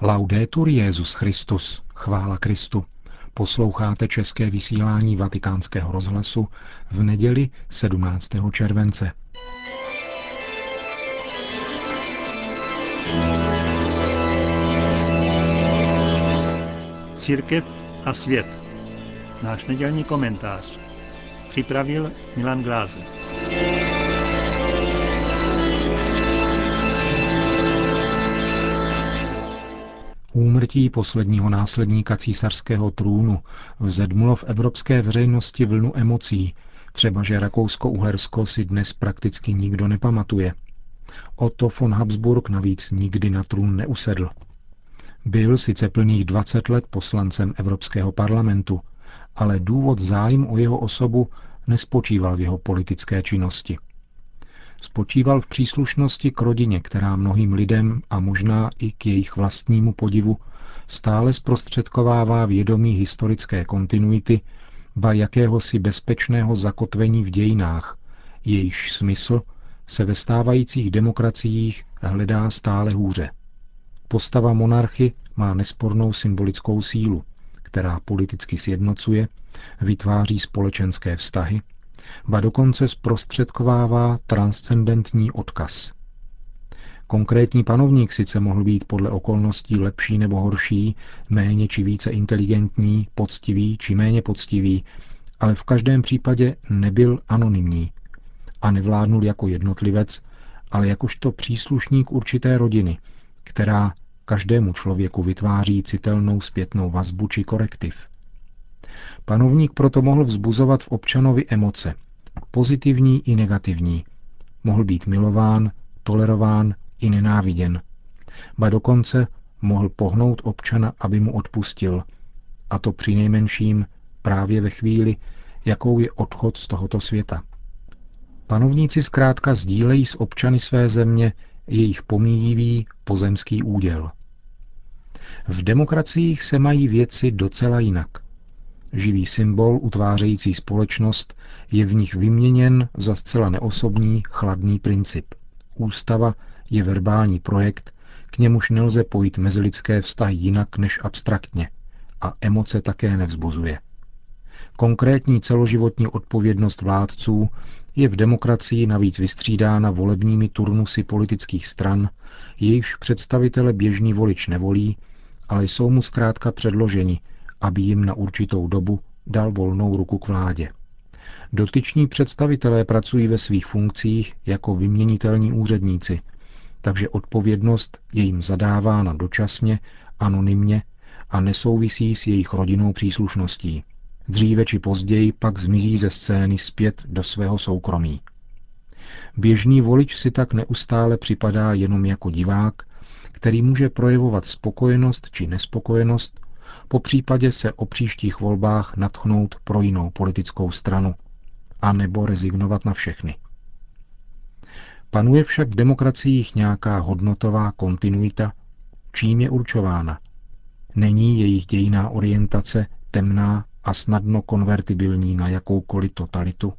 Laudetur Jezus Christus, chvála Kristu. Posloucháte české vysílání Vatikánského rozhlasu v neděli 17. července. Církev a svět. Náš nedělní komentář. Připravil Milan Glázer. Úmrtí posledního následníka císařského trůnu vzedmulo v evropské veřejnosti vlnu emocí, třeba že Rakousko-Uhersko si dnes prakticky nikdo nepamatuje. Otto von Habsburg navíc nikdy na trůn neusedl. Byl sice plných 20 let poslancem Evropského parlamentu, ale důvod zájmu o jeho osobu nespočíval v jeho politické činnosti spočíval v příslušnosti k rodině, která mnohým lidem a možná i k jejich vlastnímu podivu stále zprostředkovává vědomí historické kontinuity, ba jakéhosi bezpečného zakotvení v dějinách, jejíž smysl se ve stávajících demokraciích hledá stále hůře. Postava monarchy má nespornou symbolickou sílu, která politicky sjednocuje, vytváří společenské vztahy, ba dokonce zprostředkovává transcendentní odkaz. Konkrétní panovník sice mohl být podle okolností lepší nebo horší, méně či více inteligentní, poctivý či méně poctivý, ale v každém případě nebyl anonymní a nevládnul jako jednotlivec, ale jakožto příslušník určité rodiny, která každému člověku vytváří citelnou zpětnou vazbu či korektiv. Panovník proto mohl vzbuzovat v občanovi emoce, pozitivní i negativní. Mohl být milován, tolerován i nenáviděn. Ba dokonce mohl pohnout občana, aby mu odpustil. A to při nejmenším právě ve chvíli, jakou je odchod z tohoto světa. Panovníci zkrátka sdílejí s občany své země jejich pomíjivý pozemský úděl. V demokraciích se mají věci docela jinak – Živý symbol utvářející společnost je v nich vyměněn za zcela neosobní, chladný princip. Ústava je verbální projekt, k němuž nelze pojít mezilidské vztahy jinak než abstraktně a emoce také nevzbuzuje. Konkrétní celoživotní odpovědnost vládců je v demokracii navíc vystřídána volebními turnusy politických stran, jejichž představitele běžný volič nevolí, ale jsou mu zkrátka předloženi aby jim na určitou dobu dal volnou ruku k vládě. Dotyční představitelé pracují ve svých funkcích jako vyměnitelní úředníci, takže odpovědnost je jim zadávána dočasně, anonymně a nesouvisí s jejich rodinnou příslušností. Dříve či později pak zmizí ze scény zpět do svého soukromí. Běžný volič si tak neustále připadá jenom jako divák, který může projevovat spokojenost či nespokojenost po případě se o příštích volbách natchnout pro jinou politickou stranu, a nebo rezignovat na všechny. Panuje však v demokraciích nějaká hodnotová kontinuita, čím je určována. Není jejich dějiná orientace temná a snadno konvertibilní na jakoukoliv totalitu.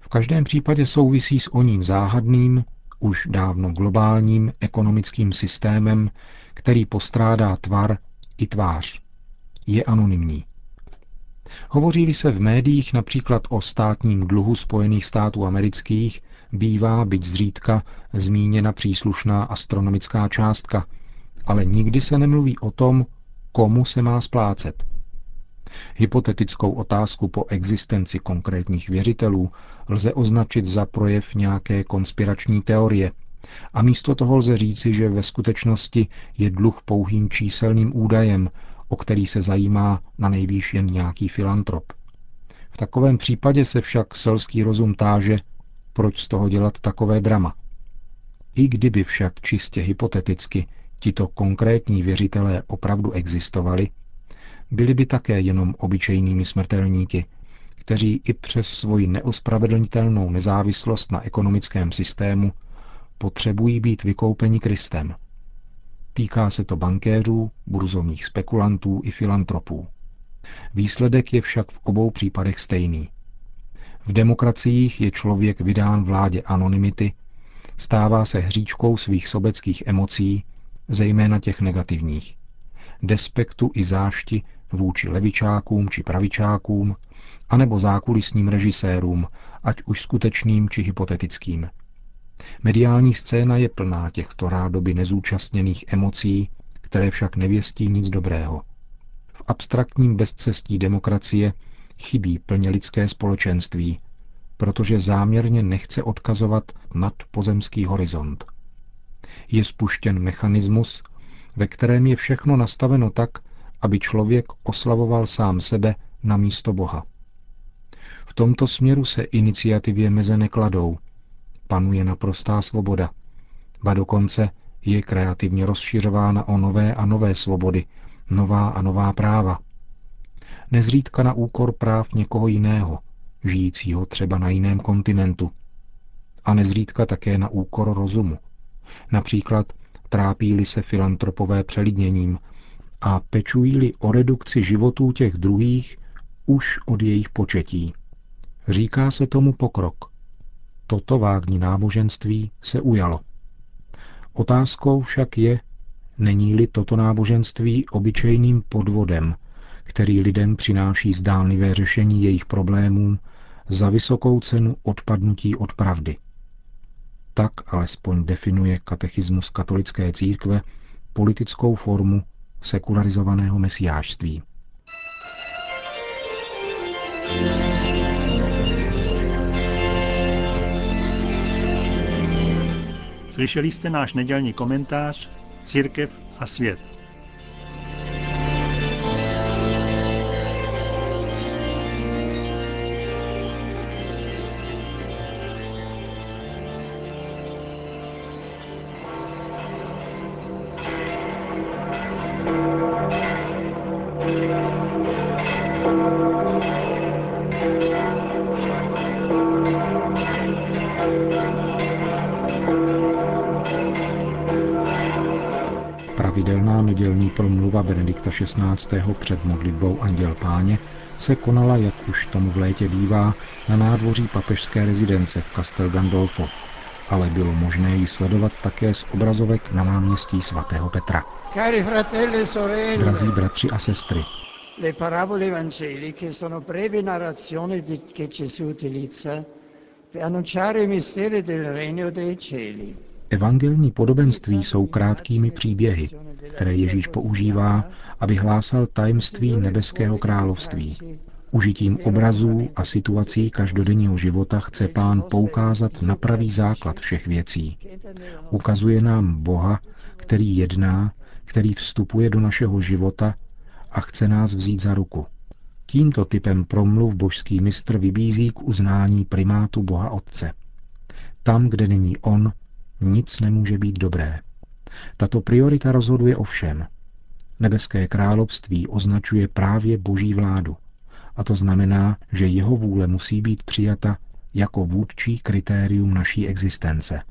V každém případě souvisí s oním záhadným, už dávno globálním ekonomickým systémem, který postrádá tvar i tvář. Je anonymní. Hovoří se v médiích například o státním dluhu Spojených států amerických, bývá, byť zřídka, zmíněna příslušná astronomická částka, ale nikdy se nemluví o tom, komu se má splácet. Hypotetickou otázku po existenci konkrétních věřitelů lze označit za projev nějaké konspirační teorie, a místo toho lze říci, že ve skutečnosti je dluh pouhým číselným údajem, o který se zajímá na nejvýš jen nějaký filantrop. V takovém případě se však selský rozum táže, proč z toho dělat takové drama. I kdyby však čistě hypoteticky tito konkrétní věřitelé opravdu existovali, byli by také jenom obyčejnými smrtelníky, kteří i přes svoji neospravedlnitelnou nezávislost na ekonomickém systému potřebují být vykoupeni Kristem. Týká se to bankéřů, burzovních spekulantů i filantropů. Výsledek je však v obou případech stejný. V demokraciích je člověk vydán vládě anonymity, stává se hříčkou svých sobeckých emocí, zejména těch negativních. Despektu i zášti vůči levičákům či pravičákům, anebo zákulisním režisérům, ať už skutečným či hypotetickým. Mediální scéna je plná těchto rádoby nezúčastněných emocí, které však nevěstí nic dobrého. V abstraktním bezcestí demokracie chybí plně lidské společenství, protože záměrně nechce odkazovat nad pozemský horizont. Je spuštěn mechanismus, ve kterém je všechno nastaveno tak, aby člověk oslavoval sám sebe na místo Boha. V tomto směru se iniciativě meze nekladou. Panuje naprostá svoboda. Ba dokonce je kreativně rozšiřována o nové a nové svobody, nová a nová práva. Nezřídka na úkor práv někoho jiného, žijícího třeba na jiném kontinentu. A nezřídka také na úkor rozumu. Například trápí-li se filantropové přelidněním a pečují-li o redukci životů těch druhých už od jejich početí. Říká se tomu pokrok. Toto vágní náboženství se ujalo. Otázkou však je, není-li toto náboženství obyčejným podvodem, který lidem přináší zdánlivé řešení jejich problémů za vysokou cenu odpadnutí od pravdy. Tak alespoň definuje katechismus katolické církve politickou formu sekularizovaného mesiářství. Slyšeli jste náš nedělní komentář Církev a svět. Benedikta XVI. před modlitbou Anděl Páně se konala, jak už tomu v létě bývá, na nádvoří papežské rezidence v Castel Gandolfo, ale bylo možné ji sledovat také z obrazovek na náměstí svatého Petra. E Drazí bratři a sestry, le parabole evangeliche sono brevi narrazioni che Gesù utilizza per annunciare i misteri del regno dei cieli. Evangelní podobenství jsou krátkými příběhy, které Ježíš používá, aby hlásal tajemství nebeského království. Užitím obrazů a situací každodenního života chce pán poukázat na pravý základ všech věcí. Ukazuje nám Boha, který jedná, který vstupuje do našeho života a chce nás vzít za ruku. Tímto typem promluv božský mistr vybízí k uznání primátu Boha Otce. Tam, kde není On, nic nemůže být dobré. Tato priorita rozhoduje o všem. Nebeské království označuje právě boží vládu. A to znamená, že jeho vůle musí být přijata jako vůdčí kritérium naší existence.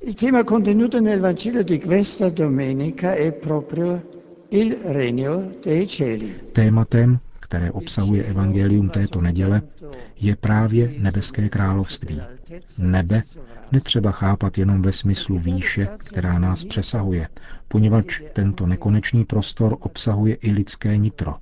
Il tema contenuto nel Vangelo di questa domenica è proprio il regno dei cieli. Tématem, které obsahuje evangelium této neděle, je právě nebeské království. Nebe netřeba chápat jenom ve smyslu výše, která nás přesahuje, poněvadž tento nekonečný prostor obsahuje i lidské nitro.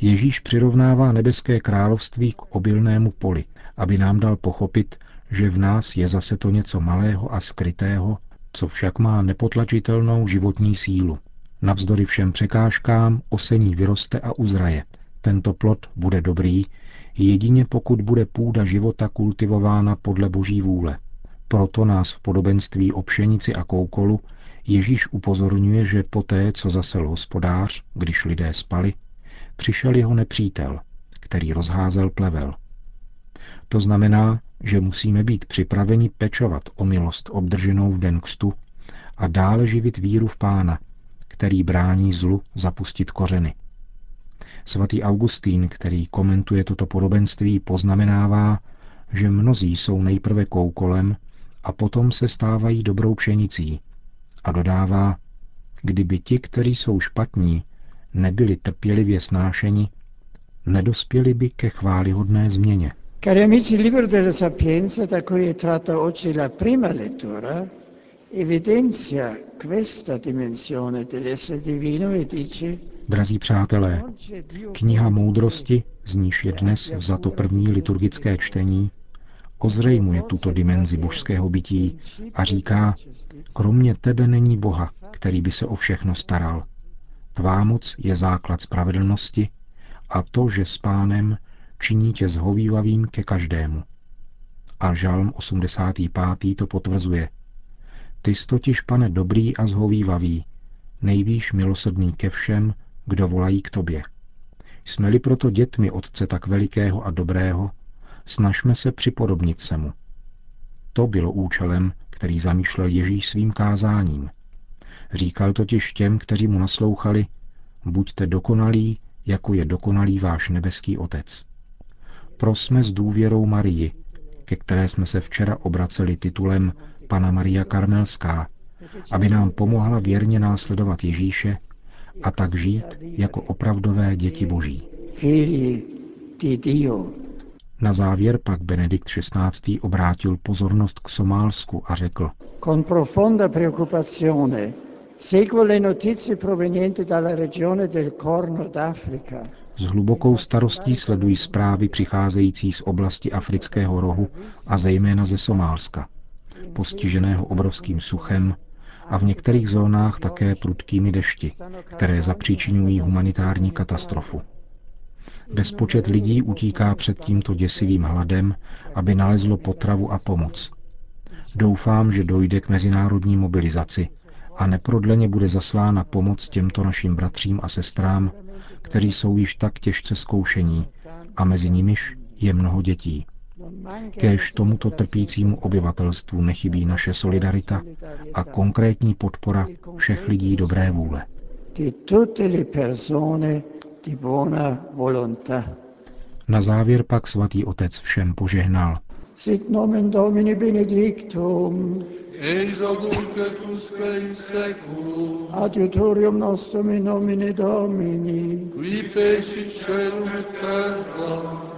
Ježíš přirovnává nebeské království k obilnému poli, aby nám dal pochopit, že v nás je zase to něco malého a skrytého, co však má nepotlačitelnou životní sílu. Navzdory všem překážkám osení vyroste a uzraje. Tento plod bude dobrý, jedině pokud bude půda života kultivována podle boží vůle. Proto nás v podobenství o pšenici a koukolu Ježíš upozorňuje, že poté, co zasel hospodář, když lidé spali, přišel jeho nepřítel, který rozházel plevel. To znamená, že musíme být připraveni pečovat o milost obdrženou v den křtu a dále živit víru v Pána, který brání zlu zapustit kořeny. Svatý Augustín, který komentuje toto podobenství, poznamenává, že mnozí jsou nejprve koukolem a potom se stávají dobrou pšenicí. A dodává, kdyby ti, kteří jsou špatní, nebyli trpělivě snášeni, nedospěli by ke chválihodné změně. Cari amici, il libro della Sapienza, da cui è tratta oggi la prima lettura, evidenzia questa dimensione dell'essere divino e dice Drazí přátelé, kniha moudrosti, z níž je dnes vzato první liturgické čtení, ozřejmuje tuto dimenzi božského bytí a říká, kromě tebe není Boha, který by se o všechno staral. Tvá moc je základ spravedlnosti a to, že s pánem činí tě zhovývavým ke každému. A žalm 85. to potvrzuje. Ty totiž, pane, dobrý a zhovývavý, nejvíš milosrdný ke všem, kdo volají k tobě. Jsme-li proto dětmi Otce tak velikého a dobrého, snažme se připodobnit se mu. To bylo účelem, který zamýšlel Ježíš svým kázáním. Říkal totiž těm, kteří mu naslouchali, buďte dokonalí, jako je dokonalý váš nebeský Otec. Prosme s důvěrou Marii, ke které jsme se včera obraceli titulem Pana Maria Karmelská, aby nám pomohla věrně následovat Ježíše a tak žít jako opravdové děti Boží. Na závěr pak Benedikt XVI. obrátil pozornost k Somálsku a řekl Con profonda preoccupazione seguo le notizie provenienti dalla regione del Corno d'Africa. S hlubokou starostí sledují zprávy přicházející z oblasti afrického rohu a zejména ze Somálska, postiženého obrovským suchem a v některých zónách také prudkými dešti, které zapříčinují humanitární katastrofu. Bezpočet lidí utíká před tímto děsivým hladem, aby nalezlo potravu a pomoc. Doufám, že dojde k mezinárodní mobilizaci a neprodleně bude zaslána pomoc těmto našim bratřím a sestrám, kteří jsou již tak těžce zkoušení a mezi nimiž je mnoho dětí. Kéž tomuto trpícímu obyvatelstvu nechybí naše solidarita a konkrétní podpora všech lidí dobré vůle. Na závěr pak svatý otec všem požehnal. Sit nomen Domini benedictum, ex hoc nunc et usque in seculum, adiutorium nostrum in nomine Domini, qui fecit celum et terra,